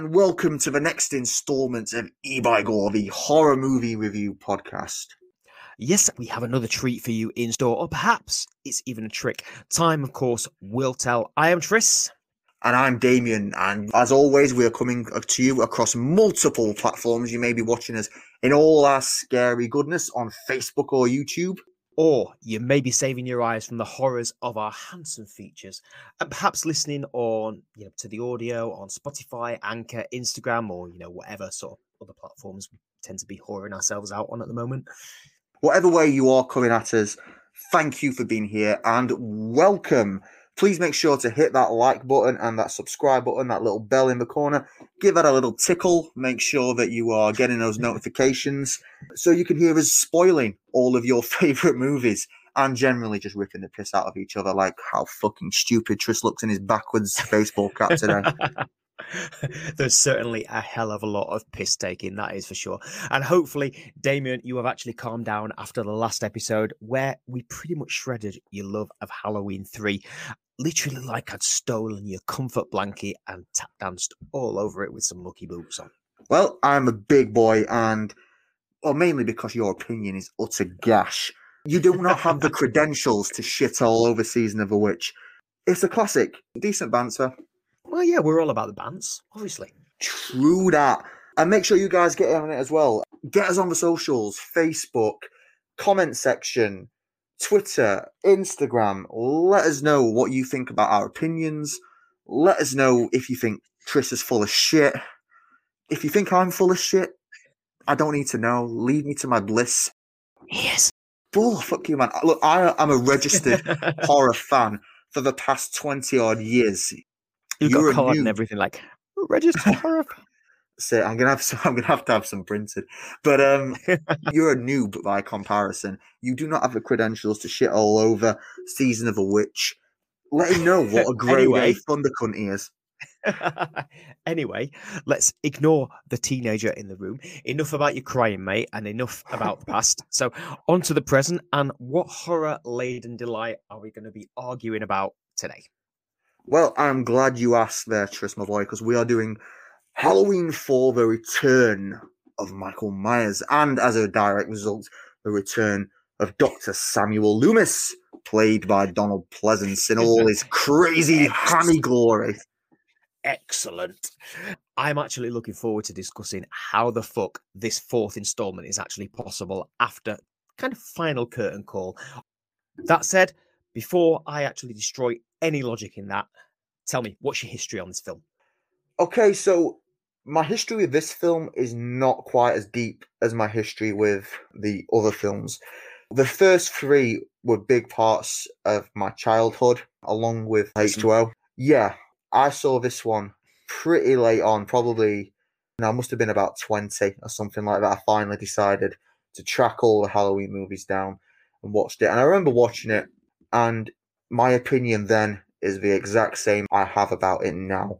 and welcome to the next installment of E by Gore, the horror movie review podcast. Yes, we have another treat for you in store, or perhaps it's even a trick. Time, of course, will tell. I am Tris. And I'm Damien, and as always, we are coming to you across multiple platforms. You may be watching us in all our scary goodness on Facebook or YouTube. Or you may be saving your eyes from the horrors of our handsome features and perhaps listening on, you know, to the audio on Spotify, Anchor, Instagram, or you know, whatever sort of other platforms we tend to be whoring ourselves out on at the moment. Whatever way you are coming at us, thank you for being here and welcome. Please make sure to hit that like button and that subscribe button, that little bell in the corner. Give that a little tickle. Make sure that you are getting those notifications so you can hear us spoiling all of your favorite movies and generally just ripping the piss out of each other, like how fucking stupid Tris looks in his backwards baseball cap today. There's certainly a hell of a lot of piss taking, that is for sure. And hopefully, Damien, you have actually calmed down after the last episode where we pretty much shredded your love of Halloween 3. Literally, like I'd stolen your comfort blanket and tap danced all over it with some lucky boots on. Well, I'm a big boy, and well, mainly because your opinion is utter gash. You do not have the credentials to shit all over Season of a Witch. It's a classic, decent banter, well, yeah, we're all about the bands, obviously. True that. And make sure you guys get on it as well. Get us on the socials Facebook, comment section, Twitter, Instagram. Let us know what you think about our opinions. Let us know if you think Tris is full of shit. If you think I'm full of shit, I don't need to know. Leave me to my bliss. Yes. Oh, fuck you, man. Look, I, I'm a registered horror fan for the past 20 odd years. You got card and everything like register horror. So I'm gonna have some, I'm gonna have to have some printed. But um, you're a noob by comparison. You do not have the credentials to shit all over Season of a Witch. Let him know what a great anyway. thunder cunt he is. anyway, let's ignore the teenager in the room. Enough about your crying, mate, and enough about the past. So, on to the present. And what horror laden delight are we going to be arguing about today? Well, I'm glad you asked there, Tris, my boy, because we are doing Halloween 4 The Return of Michael Myers, and as a direct result, the return of Dr. Samuel Loomis, played by Donald Pleasence in all his crazy hammy glory. Excellent. I'm actually looking forward to discussing how the fuck this fourth installment is actually possible after kind of final curtain call. That said, before I actually destroy any logic in that, tell me what's your history on this film? Okay, so my history with this film is not quite as deep as my history with the other films. The first three were big parts of my childhood, along with H2O. Yeah, I saw this one pretty late on, probably, you I must have been about 20 or something like that. I finally decided to track all the Halloween movies down and watched it. And I remember watching it and my opinion then is the exact same I have about it now,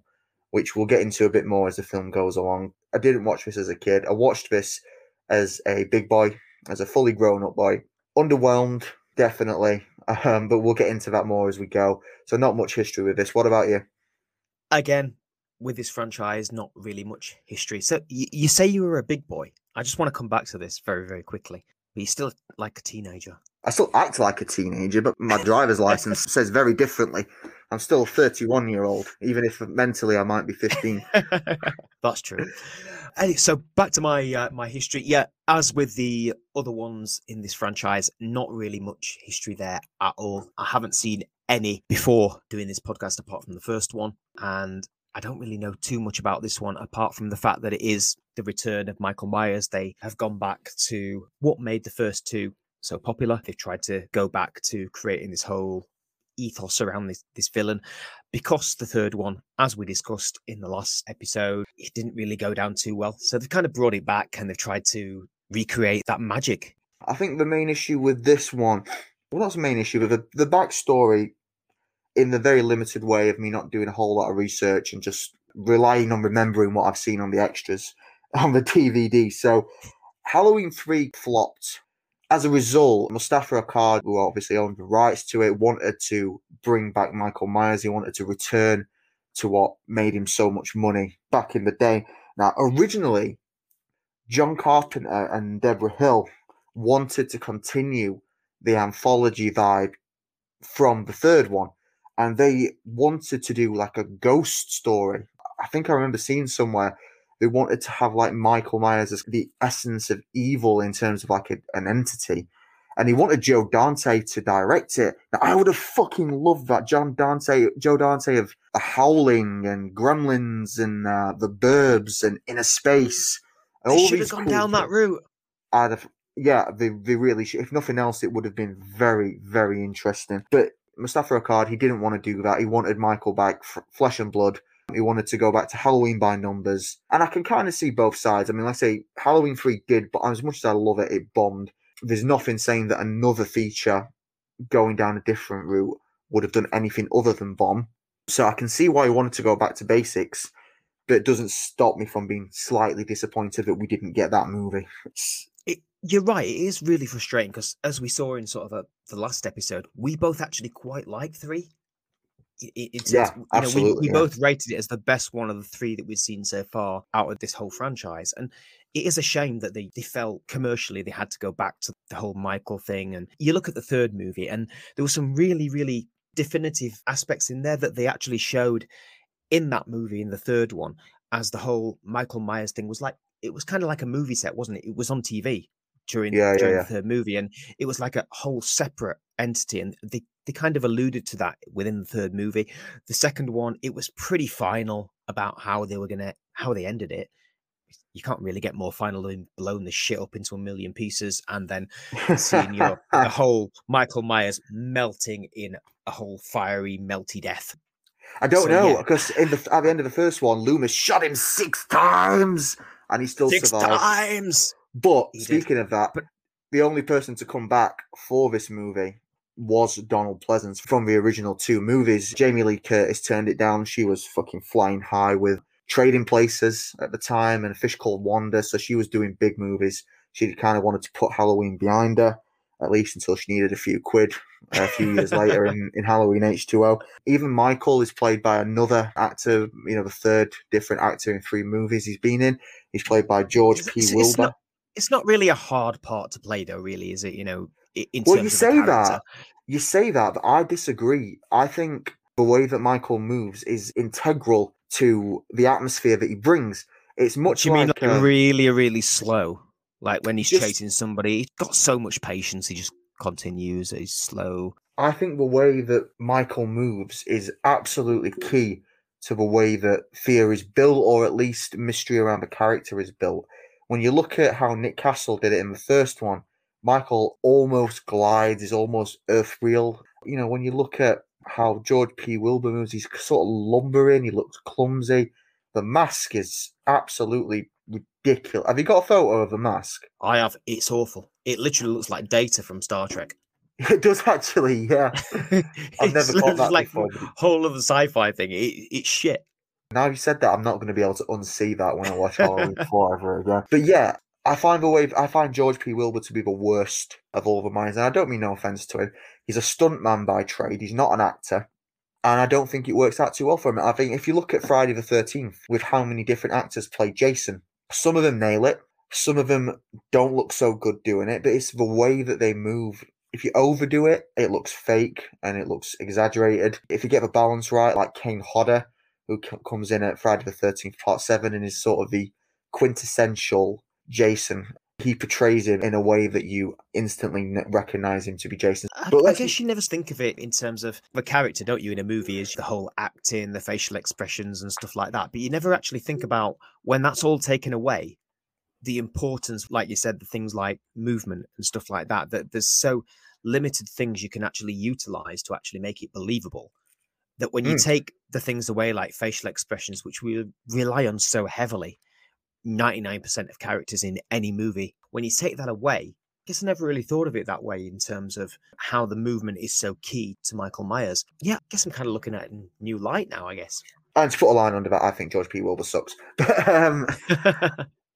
which we'll get into a bit more as the film goes along. I didn't watch this as a kid. I watched this as a big boy, as a fully grown up boy. Underwhelmed, definitely. Um, but we'll get into that more as we go. So not much history with this. What about you? Again, with this franchise, not really much history. So you say you were a big boy. I just want to come back to this very, very quickly. But you're still like a teenager. I still act like a teenager, but my driver's license says very differently. I'm still a 31 year old, even if mentally I might be 15. That's true. Anyway, so back to my uh, my history. Yeah, as with the other ones in this franchise, not really much history there at all. I haven't seen any before doing this podcast apart from the first one, and I don't really know too much about this one apart from the fact that it is the return of Michael Myers. They have gone back to what made the first two so popular. They've tried to go back to creating this whole ethos around this, this villain because the third one, as we discussed in the last episode, it didn't really go down too well. So they've kind of brought it back and they've tried to recreate that magic. I think the main issue with this one, well, that's the main issue, but the, the backstory, in the very limited way of me not doing a whole lot of research and just relying on remembering what I've seen on the extras on the DVD. So Halloween 3 flopped as a result, Moustapha Akkad, who obviously owned the rights to it, wanted to bring back Michael Myers. He wanted to return to what made him so much money back in the day. Now, originally, John Carpenter and Debra Hill wanted to continue the anthology vibe from the third one, and they wanted to do like a ghost story. I think I remember seeing somewhere they wanted to have like Michael Myers as the essence of evil in terms of like a, an entity. And he wanted Joe Dante to direct it. Now, I would have fucking loved that. John Dante, Joe Dante of The Howling and Gremlins and uh, The Burbs and Inner Space. And they should have gone cool down films. that route. I'd have, yeah, they, they really should. If nothing else, it would have been very, very interesting. But Moustapha Akkad, he didn't want to do that. He wanted Michael back, f- flesh and blood. He wanted to go back to Halloween by numbers. And I can kind of see both sides. I mean, like I say, Halloween 3 did, but as much as I love it, it bombed. There's nothing saying that another feature going down a different route would have done anything other than bomb. So I can see why he wanted to go back to basics, but it doesn't stop me from being slightly disappointed that we didn't get that movie. It, you're right. It is really frustrating because, as we saw in sort of a, the last episode, we both actually quite like three it, it's, yeah, you absolutely, know, we, we yeah. both rated it as the best one of the three that we've seen so far out of this whole franchise. And it is a shame that they, they felt commercially they had to go back to the whole Michael thing. And you look at the third movie, and there were some really, really definitive aspects in there that they actually showed in that movie, in the third one, as the whole Michael Myers thing was like, it was kind of like a movie set, wasn't it? It was on TV during, yeah, during yeah. the third movie, and it was like a whole separate entity. And they they kind of alluded to that within the third movie. The second one, it was pretty final about how they were gonna how they ended it. You can't really get more final than blowing the shit up into a million pieces and then seeing your the whole Michael Myers melting in a whole fiery melty death. I don't so, know because yeah. in the at the end of the first one, Loomis shot him six times and he still six survived. times. But he speaking did. of that, but, the only person to come back for this movie was Donald Pleasence from the original two movies. Jamie Lee Curtis turned it down. She was fucking flying high with Trading Places at the time and a fish called Wanda. So she was doing big movies. She kind of wanted to put Halloween behind her, at least until she needed a few quid a few years later in, in Halloween H2O. Even Michael is played by another actor, you know, the third different actor in three movies he's been in. He's played by George P. It's, Wilbur. It's not, it's not really a hard part to play, though, really, is it? You know, in well, you say that. You say that, but I disagree. I think the way that Michael moves is integral to the atmosphere that he brings. It's much you like, mean like uh, really, really slow. Like when he's just, chasing somebody, he's got so much patience. He just continues. He's slow. I think the way that Michael moves is absolutely key to the way that fear is built, or at least mystery around the character is built. When you look at how Nick Castle did it in the first one, Michael almost glides, is almost earth earthreal. You know, when you look at how George P. Wilbur moves, he's sort of lumbering, he looks clumsy. The mask is absolutely ridiculous. Have you got a photo of the mask? I have. It's awful. It literally looks like data from Star Trek. It does actually, yeah. I've never that like before. Whole of the sci-fi thing. It, it's shit. Now you said that, I'm not going to be able to unsee that when I watch Halloween Four ever again. But yeah, I find the way I find George P. Wilbur to be the worst of all the minds, and I don't mean no offense to him. He's a stuntman by trade. He's not an actor, and I don't think it works out too well for him. I think if you look at Friday the Thirteenth, with how many different actors play Jason, some of them nail it, some of them don't look so good doing it, but it's the way that they move. If you overdo it, it looks fake and it looks exaggerated. If you get the balance right, like Kane Hodder, who comes in at Friday the Thirteenth Part Seven and is sort of the quintessential Jason. He portrays him in a way that you instantly recognize him to be Jason. But I, I guess you never think of it in terms of the character, don't you? In a movie, is the whole acting, the facial expressions, and stuff like that. But you never actually think about when that's all taken away, the importance, like you said, the things like movement and stuff like that. That there's so limited things you can actually utilize to actually make it believable that when you mm. take the things away like facial expressions which we rely on so heavily 99% of characters in any movie. When you take that away, I guess I never really thought of it that way in terms of how the movement is so key to Michael Myers. Yeah, I guess I'm kind of looking at it in new light now, I guess. And to put a line under that, I think George P. Wilbur sucks. um...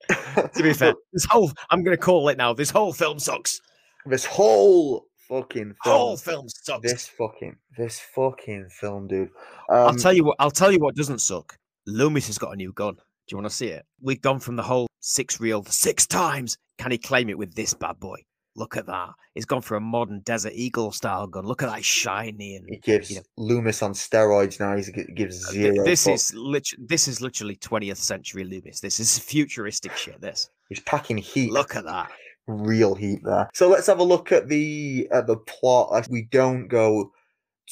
to be fair, this whole, I'm going to call it now, this whole film sucks. This whole fucking Whole film. film sucks. This fucking this fucking film, dude. I'll Um, tell you what. I'll tell you what doesn't suck. Loomis has got a new gun. Do you want to see it? We've gone from the whole six reel six times. Can he claim it with this bad boy? Look at that. He's gone for a modern Desert Eagle style gun. Look at that shiny and he gives you know, Loomis on steroids now. He gives Uh, zero. This is lit- this is literally 20th century Loomis. This is futuristic shit. This. he's packing heat. Look at that. real heat there. So let's have a look at the at the plot. We don't go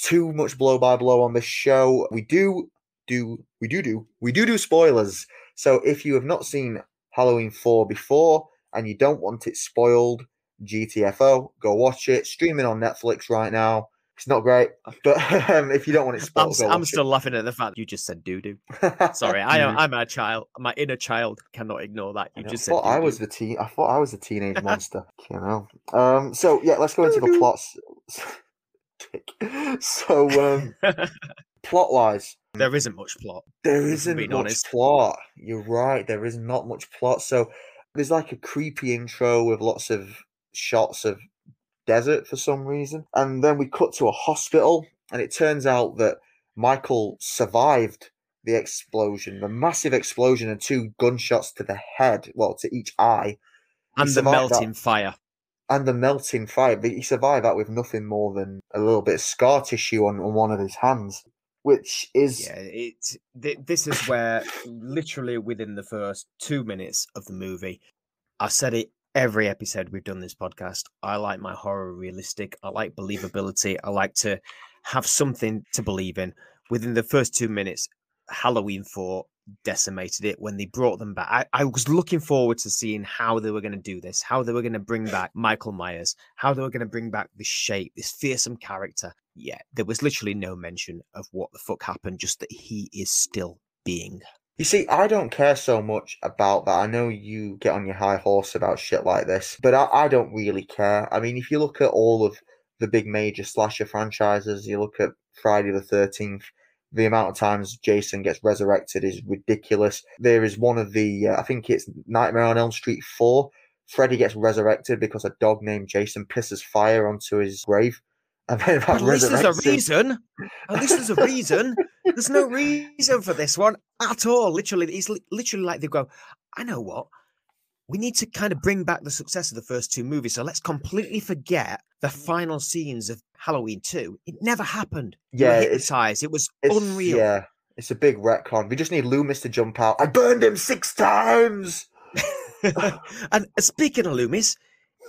too much blow by blow on this show. We do do we do do we do do spoilers. So if you have not seen Halloween 4 before and you don't want it spoiled, GTFO, go watch it. Streaming on Netflix right now. It's not great, but um, if you don't want it I'm, spoiled, I'm watch still laughing at the fact you just said doo doo. Sorry, I am. Mhm. I'm a child. My inner child cannot ignore that. You I just said thought I was the teen. I thought I was the teenage monster. You know. Um. So yeah, let's go into the plots. So um, plot wise, there isn't much plot. there isn't much honest. plot. You're right. There is not much plot. So there's like a creepy intro with lots of shots of desert for some reason, and then we cut to a hospital, and it turns out that Michael survived the explosion, the massive explosion, and two gunshots to the head, well, to each eye, And the survived that. melting fire. and the melting fire. But he survived that with nothing more than a little bit of scar tissue on, on one of his hands, which is Yeah, it. Th- this is where literally within the first two minutes of the movie, I said it every episode we've done this podcast. I like my horror realistic. I like believability. I like to have something to believe in. Within the first two minutes, Halloween 4 decimated it when they brought them back. I, I was looking forward to seeing how they were going to do this, how they were going to bring back Michael Myers, how they were going to bring back this shape, this fearsome character. Yeah, there was literally no mention of what the fuck happened, just that he is still being. You see, I don't care so much about that. I know you get on your high horse about shit like this, but I, I don't really care. I mean, if you look at all of the big major slasher franchises, you look at Friday the 13th, the amount of times Jason gets resurrected is ridiculous. There is one of the, uh, I think it's Nightmare on Elm Street 4. Freddy gets resurrected because a dog named Jason pisses fire onto his grave. And then At least there's a reason. At least there's a reason. There's no reason for this one at all. Literally, it's li- literally like they go, I know what. We need to kind of bring back the success of the first two movies. So let's completely forget the final scenes of Halloween 2. It never happened. Yeah, it's- hypnotized. It was unreal. Yeah, it's a big retcon. We just need Loomis to jump out. I burned him six times. and speaking of Loomis,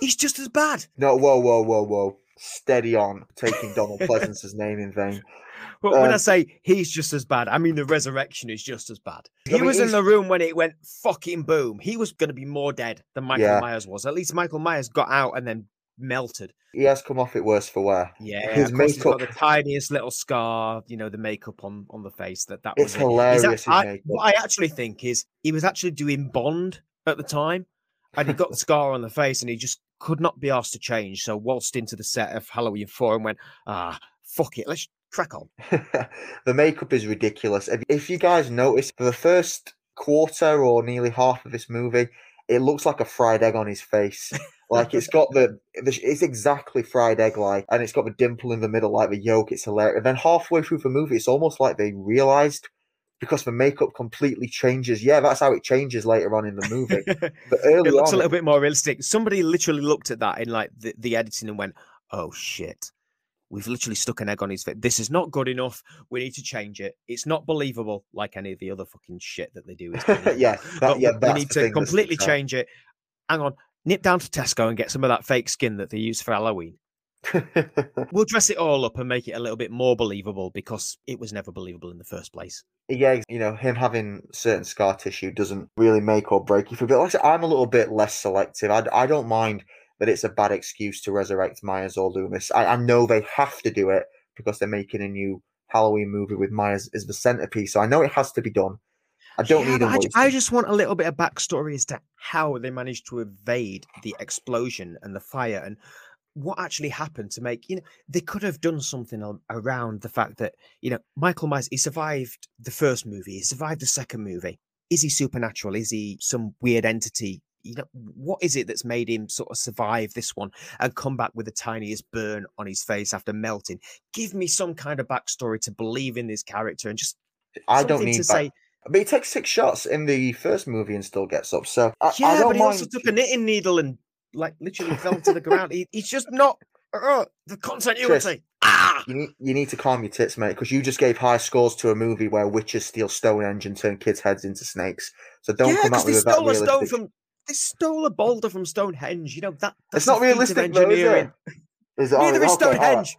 he's just as bad. No, whoa, whoa, whoa, whoa. Steady on, taking Donald Pleasence's name in vain. But when I Um, say he's just as bad, I mean the resurrection is just as bad. I He mean, was in the room when it went fucking boom. He was going to be more dead than Michael Yeah. Myers was. At least Michael Myers got out and then melted. He has come off it worse for wear. Yeah, His of course he's got the tiniest little scar. You know, the makeup on on the face. That that It's was hilarious, I- what I actually think is he was actually doing Bond at the time, and he got the scar on the face, and he just could not be asked to change. So waltzed into the set of Halloween Four and went, ah, fuck it, let's crack on. the makeup is ridiculous. If, if you guys notice, for the first quarter or nearly half of this movie, it looks like a fried egg on his face. Like it's got the, the it's exactly fried egg like, and it's got the dimple in the middle like the yolk. It's hilarious. And then halfway through the movie, it's almost like they realized because the makeup completely changes. Yeah, that's how it changes later on in the movie. But early it looks on, a little bit more realistic. Somebody literally looked at that in like the, the editing and went, "Oh shit, we've literally stuck an egg on his face. This is not good enough. We need to change it. It's not believable like any of the other fucking shit that they do." Is yeah, that, But yeah, we need to completely change it. Hang on, nip down to Tesco and get some of that fake skin that they use for Halloween. We'll dress it all up and make it a little bit more believable because it was never believable in the first place. yeah, you know, him having certain scar tissue doesn't really make or break you for. But like I said, I'm a little bit less selective. I, I don't mind that it's a bad excuse to resurrect Myers or Loomis. I, I know they have to do it because they're making a new Halloween movie with Myers as the centerpiece. So I know it has to be done. I don't Yeah, need. I, I just want a little bit of backstory as to how they managed to evade the explosion and the fire and what actually happened to make you know they could have done something around the fact that you know Michael Myers he survived the first movie he survived the second movie is he supernatural is he some weird entity you know, what is it that's made him sort of survive this one and come back with the tiniest burn on his face after melting? Give me some kind of backstory to believe in this character and just I don't need to back- say. But he takes six shots in the first movie and still gets up. So I, I Yeah, don't but he mind. also took a knitting needle and like literally fell to the ground. He, he's just not uh, the continuity. Ah, You need, you need to calm your tits, mate, because you just gave high scores to a movie where witches steal Stonehenge and turn kids' heads into snakes. So don't yeah, come because out they with that stole a stone from they stole a boulder from Stonehenge. You know that that's It's not a feat of realistic, though, is engineering. it? Is it? Neither Oh, is okay, all right. Stonehenge.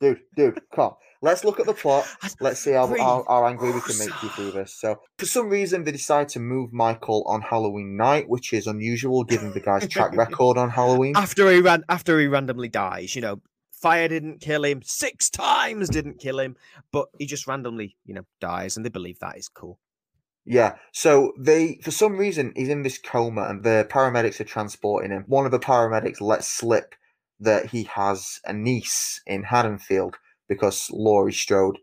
Dude, dude, come. Let's look at the plot. Let's see how, how, how angry we can make you oh, through this. So, for some reason, they decide to move Michael on Halloween night, which is unusual given the guy's track record on Halloween. after he ran after he randomly dies you know fire didn't kill him six times didn't kill him but he just randomly you know dies and they believe that is cool Yeah. So they, for some reason, he's in this coma, and the paramedics are transporting him. One of the paramedics lets slip that he has a niece in Haddonfield because Laurie Strode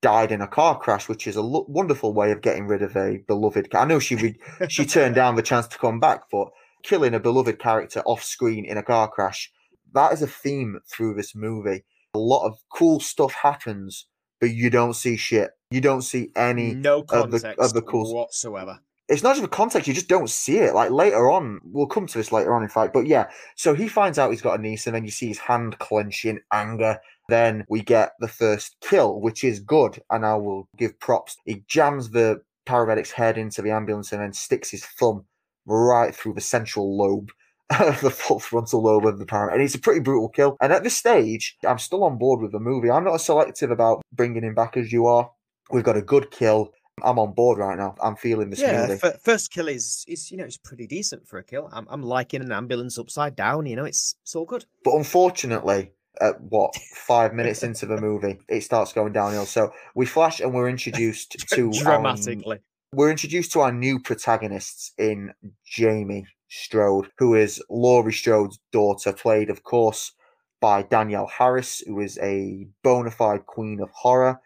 died in a car crash, which is a lo- wonderful way of getting rid of a beloved. I know she re- she turned down the chance to come back, but killing a beloved character off screen in a car crash, that is a theme through this movie. A lot of cool stuff happens, but you don't see shit. You don't see any no of the- context of the cool- whatsoever it's not just the context, you just don't see it. Like later on, we'll come to this later on, in fact. But yeah, so he finds out he's got a niece, and then you see his hand clench in anger. Then we get the first kill, which is good, and I will give props. He jams the paramedic's head into the ambulance and then sticks his thumb right through the central lobe. of the full frontal lobe of the paramedic. And it's a pretty brutal kill. And at this stage, I'm still on board with the movie. I'm not as selective about bringing him back as you are. We've got a good kill. I'm on board right now. I'm feeling this yeah movie. fir- first kill is is you know it's pretty decent for a kill i'm, I'm liking an ambulance upside down you know it's it's all good But unfortunately, at what five minutes into the movie, it starts going downhill. So we flash and we're introduced to our, dramatically we're introduced to our new protagonists in Jamie Strode, who is Laurie Strode's daughter, played, of course, by Danielle Harris, who is a bona fide queen of horror.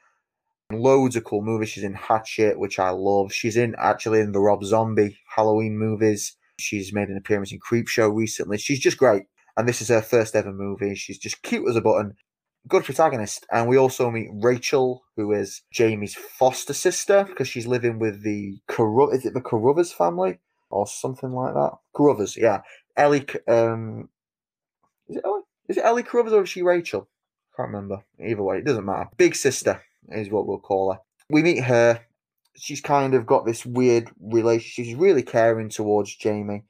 Loads of cool movies. She's in Hatchet, which I love. She's in actually in the Rob Zombie Halloween movies. She's made an appearance in Creepshow recently. She's just great. And this is her first ever movie. She's just cute as a button. Good protagonist. And we also meet Rachel, who is Jamie's foster sister, because she's living with the Carru- is it the Carruthers family? Or something like that. Carruthers, yeah. Ellie um is it Ellie? Is it Ellie Carruthers or is she Rachel? Can't remember. Either way, it doesn't matter. Big sister is what we'll call her. We meet her. She's kind of got this weird relationship. She's really caring towards Jamie,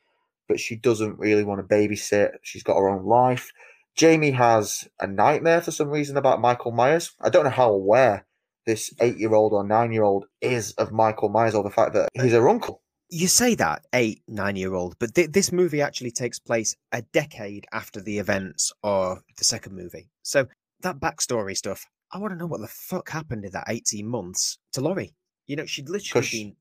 but she doesn't really want to babysit. She's got her own life. Jamie has a nightmare for some reason about Michael Myers. I don't know how aware this eight year old or nine year old is of Michael Myers or the fact that he's her uncle. you say that eight nine year old but th- this movie actually takes place a decade after the events of the second movie so that backstory stuff i want to know what the fuck happened in that 18 months to laurie you know she'd literally been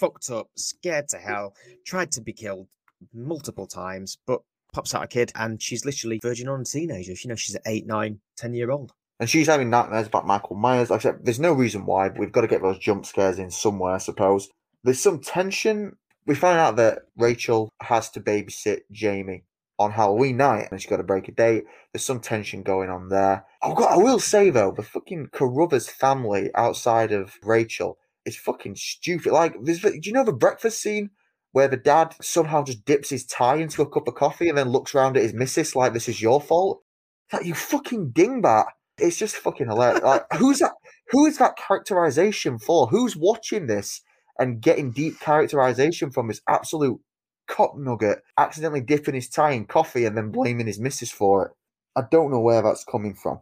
fucked up scared to hell tried to be killed multiple times but pops out a kid and she's literally virgin on teenager you know she's an eight nine ten year old And she's having nightmares about Michael Myers. Like I said, there's no reason why, but we've got to get those jump scares in somewhere, I suppose. There's some tension. We find out that Rachel has to babysit Jamie on Halloween night and she's got to break a date. There's some tension going on there. Oh God, I will say though, the fucking Carruthers family outside of Rachel is fucking stupid. Like, there's, do you know the breakfast scene where the dad somehow just dips his tie into a cup of coffee and then looks around at his missus like this is your fault? Like, you fucking dingbat. It's just fucking hilarious. Like, who's that? Who is that characterization for? Who's watching this and getting deep characterization from this absolute cock nugget accidentally dipping his tie in coffee and then blaming his missus for it? I don't know where that's coming from.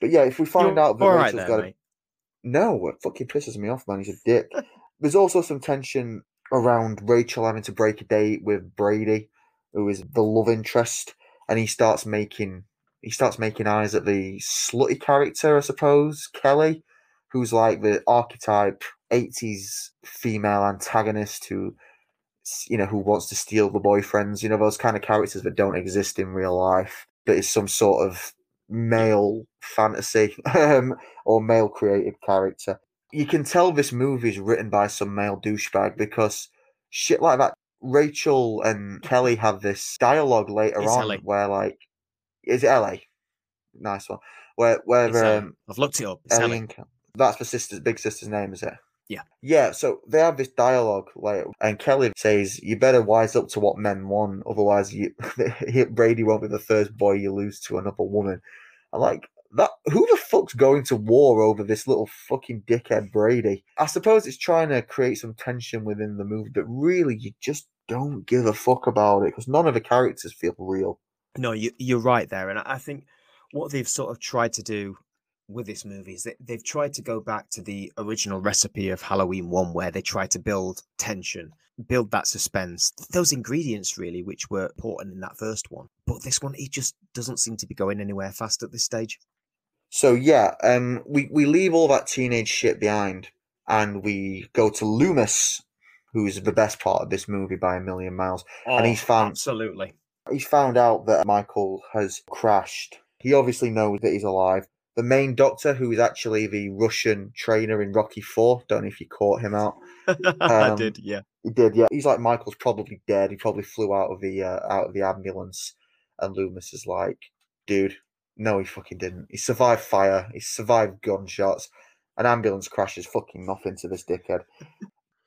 But yeah, if we find You're out that right Rachel's there, got a no, it fucking pisses me off, man. He's a dick. There's also some tension around Rachel having to break a date with Brady, who is the love interest, and he starts making he starts making eyes at the slutty character, I suppose, Kelly, who's like the archetype 80s female antagonist who you know who wants to steal the boyfriends, you know, those kind of characters that don't exist in real life, but is some sort of male fantasy um, or male created character. You can tell this movie is written by some male douchebag because shit like that Rachel and Kelly have this dialogue later It's on LA. where like is it LA? Nice one. Where where uh, um I've looked it up. It's Ellie Ellie. that's the sister's big sister's name, is it? Yeah. Yeah, so they have this dialogue later, and Kelly says, "You better wise up to what men want, otherwise, you Brady won't be the first boy you lose to another woman." I'm like, that. Who the fuck's going to war over this little fucking dickhead Brady? I suppose it's trying to create some tension within the movie, but really, you just don't give a fuck about it because none of the characters feel real. No, you, you're right there, and I think what they've sort of tried to do with this movie is that they've tried to go back to the original recipe of Halloween One, where they try to build tension, build that suspense, those ingredients really, which were important in that first one. But this one, it just doesn't seem to be going anywhere fast at this stage. So yeah, um, we we leave all that teenage shit behind, and we go to Loomis, who's the best part of this movie by a million miles. And he's found- Oh, absolutely. He's found out that Michael has crashed. He obviously knows that he's alive. The main doctor, who is actually the Russian trainer in Rocky Four, don't know if you caught him out. I Um, did, yeah. He did, yeah. He's like Michael's probably dead. He probably flew out of the uh, out of the ambulance, and Loomis is like, dude, no, he fucking didn't. He survived fire. He survived gunshots. An ambulance crash is fucking nothing to this dickhead.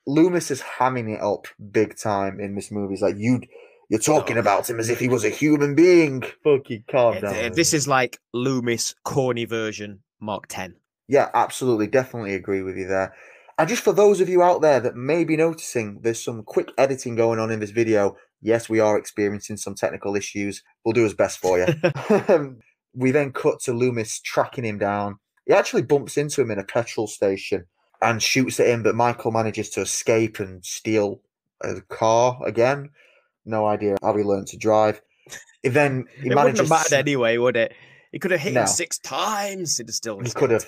Loomis is hamming it up big time in this movie. He's like, you, you're talking Oh. about him as if he was a human being. Fucking calm down. th- This is like Loomis corny version Mark 10. Yeah, absolutely. Definitely agree with you there. And just for those of you out there that may be noticing there's some quick editing going on in this video, yes, we are experiencing some technical issues. We'll do his best for you. Um, We then cut to Loomis tracking him down. He actually bumps into him in a petrol station and shoots at him, but Michael manages to escape and steal a car again. No idea how he learned to drive. He then he it wouldn't have mattered anyway, would it? He could have hit No. him six times. It'd still He could have.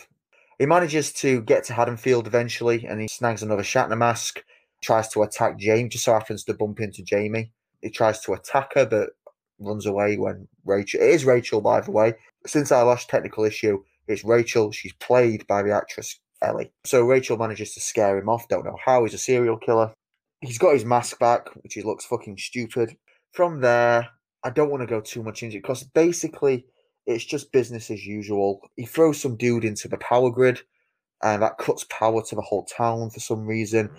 He manages to get to Haddonfield eventually, and he snags another Shatner mask. Tries to attack Jamie. Just so happens to bump into Jamie. He tries to attack her, but runs away when Rachel. It is Rachel, by the way. Since our last technical issue, it's Rachel. She's played by the actress Ellie. So Rachel manages to scare him off. Don't know how. He's a serial killer. He's got his mask back, which he looks fucking stupid. From there, I don't want to go too much into it because basically it's just business as usual. He throws some dude into the power grid, and that cuts power to the whole town for some reason.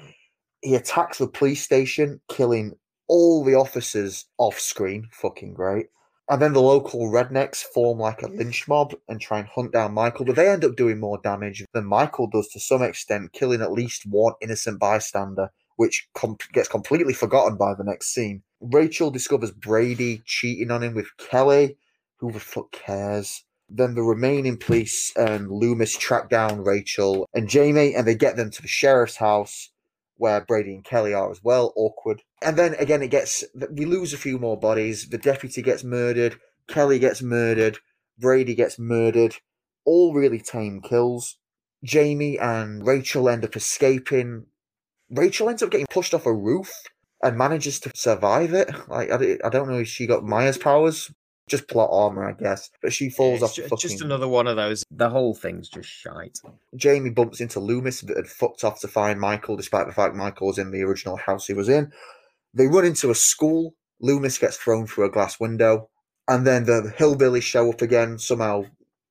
He attacks the police station, killing all the officers off screen. Fucking great. And then the local rednecks form like a lynch mob and try and hunt down Michael, but they end up doing more damage than Michael does to some extent, killing at least one innocent bystander, which com- gets completely forgotten by the next scene. Rachel discovers Brady cheating on him with Kelly. Who the fuck cares? Then the remaining police and Loomis track down Rachel and Jamie, and they get them to the sheriff's house where Brady and Kelly are as well. Awkward. And then again, it gets we lose a few more bodies. The deputy gets murdered. Kelly gets murdered. Brady gets murdered. All really tame kills. Jamie and Rachel end up escaping. Rachel ends up getting pushed off a roof and manages to survive it. Like I, don't know if she got Myers' powers, just plot armor, I guess. But she falls it's off. ju- the just another one of those. The whole thing's just shite. Jamie bumps into Loomis that had fucked off to find Michael, despite the fact Michael was in the original house he was in. They run into a school. Loomis gets thrown through a glass window. And then the hillbillies show up again, somehow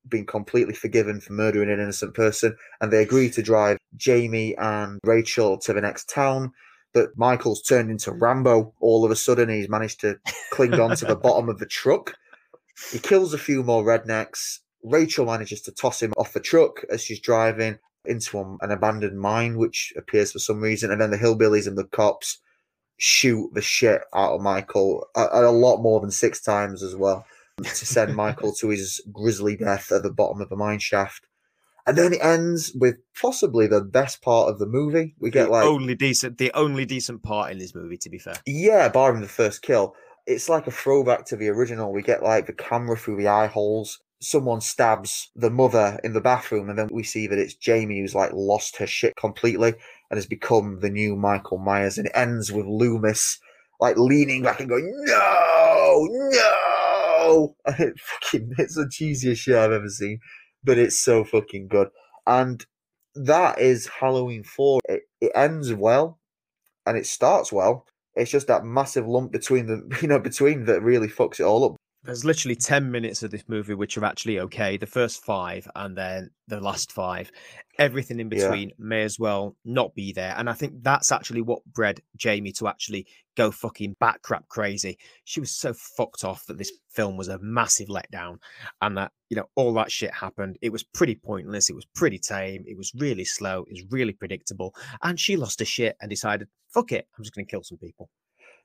being completely forgiven for murdering an innocent person. And they agree to drive Jamie and Rachel to the next town. But Michael's turned into Rambo all of a sudden. He's managed to cling on to the bottom of the truck. He kills a few more rednecks. Rachel manages to toss him off the truck as she's driving into a- an abandoned mine, which appears for some reason. And then the hillbillies and the cops shoot the shit out of Michael a, a lot more than six times as well to send Michael to his grisly death at the bottom of the mine shaft. And then it ends with possibly the best part of the movie. We get like only decent, the only decent part in this movie, to be fair. yeah, barring the first kill, it's like a throwback to the original. We get like the camera through the eye holes. Someone stabs the mother in the bathroom, and then we see that it's Jamie who's like lost her shit completely and has become the new Michael Myers. And it ends with Loomis like leaning back and going, "No, no!" It fucking it's the cheesiest shit I've ever seen, but it's so fucking good. And that is Halloween Four. It, it ends well, and it starts well It's just that massive lump between the you know between that really fucks it all up. There's literally 10 minutes of this movie which are actually okay. The first five and then the last five. Everything in Yeah. between may as well not be there. And I think that's actually what bred Jamie to actually go fucking bat crap crazy. She was so fucked off that this film was a massive letdown and that, you know, all that shit happened. It was pretty pointless. It was pretty tame. It was really slow. It was really predictable. And she lost her shit and decided, fuck it, I'm just going to kill some people.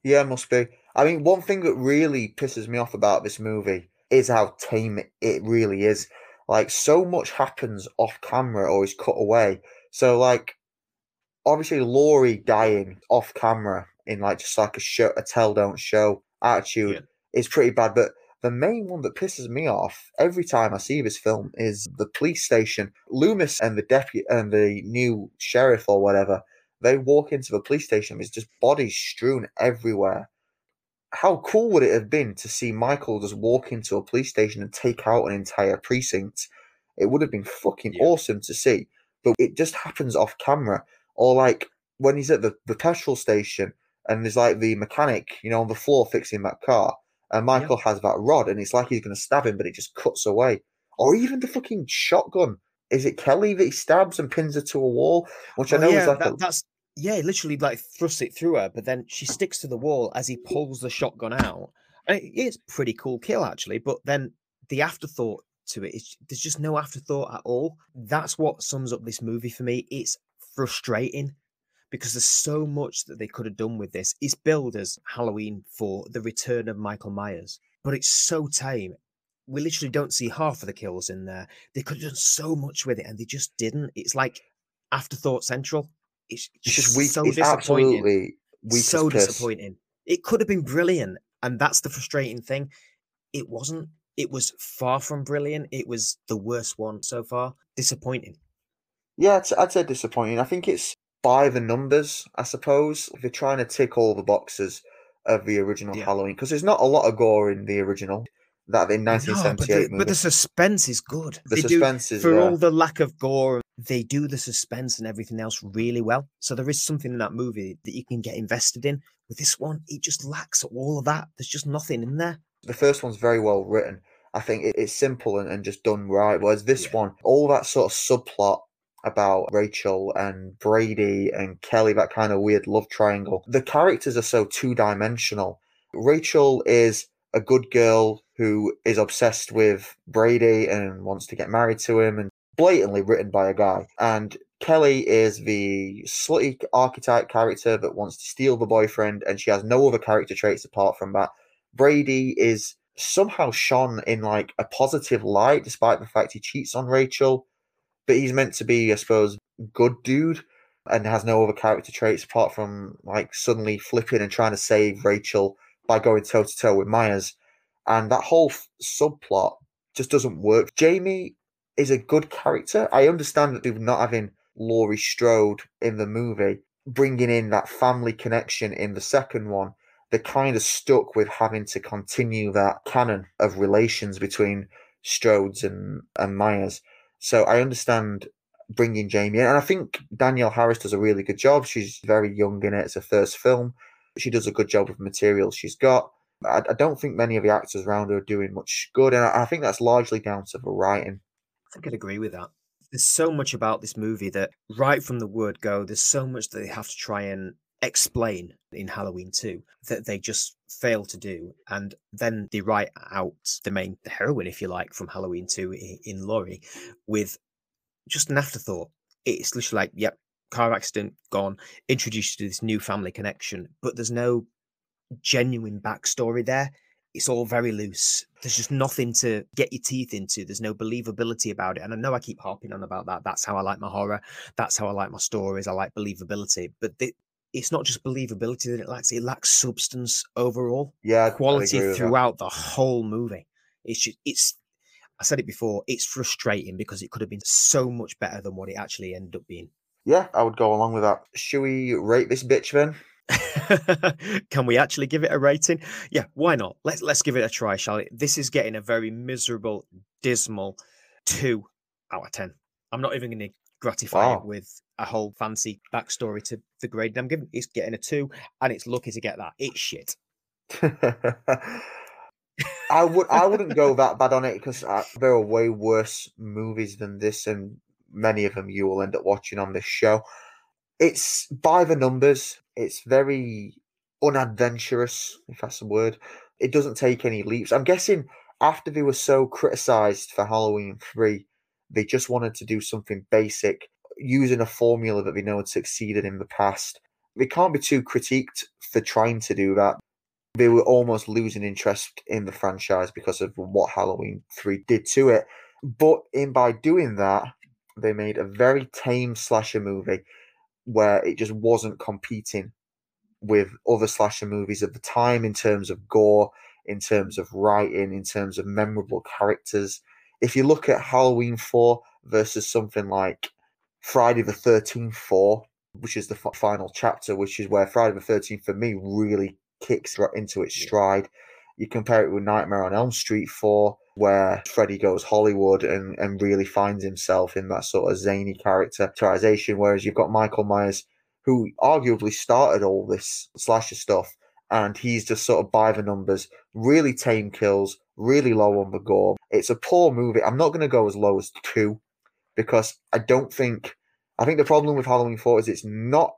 Yeah, must be. I mean, one thing that really pisses me off about this movie is how tame it- really is. Like, so much happens off camera or is cut away. So, like, obviously, Laurie dying off camera in like just like a show, a tell don't show attitude Yeah. is pretty bad. But the main one that pisses me off every time I see this film is the police station. Loomis and the deputy and the new sheriff or whatever they walk into the police station. There's just bodies strewn everywhere. How cool would it have been to see Michael just walk into a police station and take out an entire precinct? It would have been fucking Yeah. awesome to see. But it just happens off camera. Or like when he's at the, the petrol station and there's like the mechanic, you know, on the floor fixing that car. And Michael has that rod and it's like he's going to stab him, but it just cuts away. Or even the fucking shotgun. Is it Kelly that he stabs and pins her to a wall? Which I Oh, know yeah, is like that, a, that's yeah, he literally like thrusts it through her, but then she sticks to the wall as he pulls the shotgun out. And it is pretty cool kill actually, but then the afterthought to it is there's just no afterthought at all. That's what sums up this movie for me. It's frustrating because there's so much that they could have done with this. It's billed as Halloween 4 the return of Michael Myers, but it's so tame. We literally don't see half of the kills in there. They could have done so much with it, and they just didn't. It's like afterthought central. It's, just weak. So it's disappointing. absolutely so disappointing. It could have been brilliant, and that's the frustrating thing. It wasn't. It was far from brilliant. It was the worst one so far. Disappointing. Yeah, I'd, I'd say disappointing. I think it's by the numbers, I suppose. If you're trying to tick all the boxes of the original Yeah. Halloween, because there's not a lot of gore in the original. That in No, but 1978 the, but the suspense is good. The They do- suspense is for all the lack of gore, they do the suspense and everything else really well. So there is something in that movie that you can get invested in. With this one, it just lacks all of that. There's just nothing in there. the first one's very well written. I think it, it's simple and, and just done right. Whereas this Yeah. one, all that sort of subplot about Rachel and Brady and Kelly, that kind of weird love triangle, the characters are so two dimensional. Rachel is a good girl who is obsessed with Brady and wants to get married to him and blatantly written by a guy. And Kelly is the slutty archetype character that wants to steal the boyfriend and she has no other character traits apart from that. Brady is somehow shone in like a positive light despite the fact he cheats on Rachel. But he's meant to be, I suppose, good dude and has no other character traits apart from like suddenly flipping and trying to save Rachel by going toe to toe with Myers. And that whole f- subplot just doesn't work. Jamie is a good character. I understand that they're not having Laurie Strode in the movie, bringing in that family connection in the second one they're kind of stuck with having to continue that canon of relations between Strodes and, and Myers. So I understand bringing Jamie in. And I think Danielle Harris does a really good job. She's very young in it. It's her first film. She does a good job with material she's got. I, I don't think many of the actors around her are doing much good. And I, I think that's largely down to the writing. I think I'd agree with that. There's so much about this movie that right from the word go, there's so much that they have to try and explain in Halloween 2 that they just fail to do. And then they write out the main heroine, if you like, from Halloween 2 in, in Laurie with just an afterthought. It's literally like, yep, car accident, gone, introduced you to this new family connection, but there's no genuine backstory there. It's all very loose. There's just nothing to get your teeth into. There's no believability about it. And I know I keep harping on about that. That's how I like my horror. That's how I like my stories. I like believability. But the, it's not just believability that it lacks, it lacks substance overall. Yeah, Quality with that. throughout the whole movie. It's just, it's, I said it before, it's frustrating because it could have been so much better than what it actually ended up being. Yeah, I would go along with that. Should we rate this bitch then? Can we actually give it a rating? Yeah, why not? Let's let's give it a try, shall we? This is getting a very miserable, dismal two out of ten. I'm not even going to gratify Wow. it with a whole fancy backstory to the grade I'm giving. It's getting a two, and it's lucky to get that. It's shit. I would I wouldn't go that bad on it because uh, there are way worse movies than this, and many of them you will end up watching on this show. It's by the numbers. It's very unadventurous, if that's a word. It doesn't take any leaps. I'm guessing after they were so criticized for Halloween 3, they just wanted to do something basic using a formula that they know had succeeded in the past. They can't be too critiqued for trying to do that. They were almost losing interest in the franchise because of what Halloween 3 did to it. But in by doing that, they made a very tame slasher movie where it just wasn't competing with other slasher movies of the time in terms of gore, in terms of writing, in terms of memorable characters. If you look at Halloween 4 versus something like Friday the 13th 4, which is the f- final chapter, which is where Friday the 13th for me really kicks into its stride. You compare it with Nightmare on Elm Street 4, where Freddy goes Hollywood and, and really finds himself in that sort of zany characterization, whereas you've got Michael Myers who arguably started all this slasher stuff, and he's just sort of by the numbers, really tame kills, really low on the gore. It's a poor movie. I'm not going to go as low as two because I don't think. I think the problem with Halloween 4 is it's not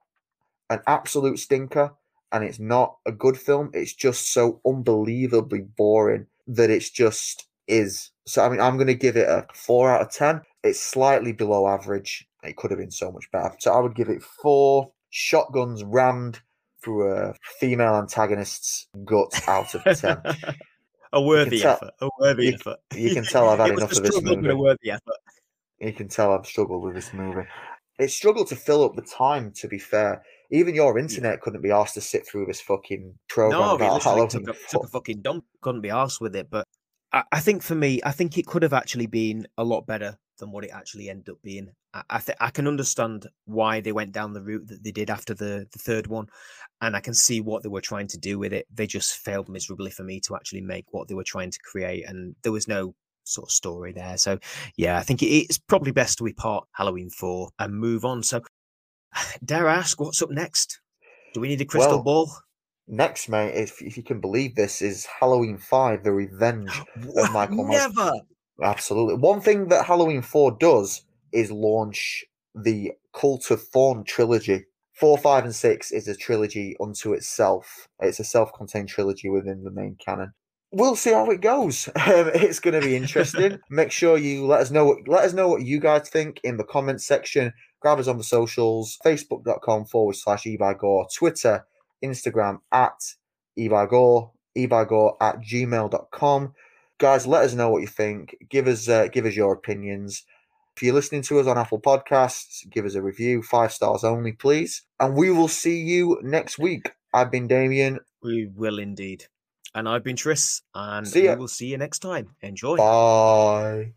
an absolute stinker and it's not a good film. It's just so unbelievably boring that it's just is. So, I mean, I'm going to give it a 4 out of 10. It's slightly below average. It could have been so much better. So, I would give it 4 shotguns rammed through a female antagonist's guts out of 10. a worthy tell- effort. A worthy you- effort. you can tell I've had enough of this movie. A worthy effort. You can tell I've struggled with this movie. It struggled to fill up the time, to be fair. Even your internet couldn't be asked to sit through this fucking program No, about took a, took a fucking dump. Couldn't be asked with it. But I, I think for me, I think it could have actually been a lot better than what it actually ended up being. I, I, th- I can understand why they went down the route that they did after the, the third one. And I can see what they were trying to do with it. They just failed miserably for me to actually make what they were trying to create. And there was no sort of story there. So, yeah, I think it- it's probably best we part Halloween 4 and move on. So, dare I ask, what's up next? Do we need a crystal Well, ball? Next, mate, if, if you can believe this, is Halloween 5, The Revenge of Michael Myers. Never. Absolutely. One thing that Halloween 4 does is launch the Cult of Thorn trilogy. 4, 5, and 6 is a trilogy unto itself. It's a self contained trilogy within the main canon. We'll see how it goes. Um, it's going to be interesting. Make sure you let us know what let us know what you guys think in the comments section. Grab us on the socials, facebook.com forward slash ebygore, Twitter, Instagram at ebygore, ebygore at gmail.com guys let us know what you think. Give us uh, give us your opinions. If you're listening to us on apple podcasts give us a review five stars only please. And we will see you next week. I've been damien. We will indeed. And I've been Tris, and See we will see you next time. Enjoy. bye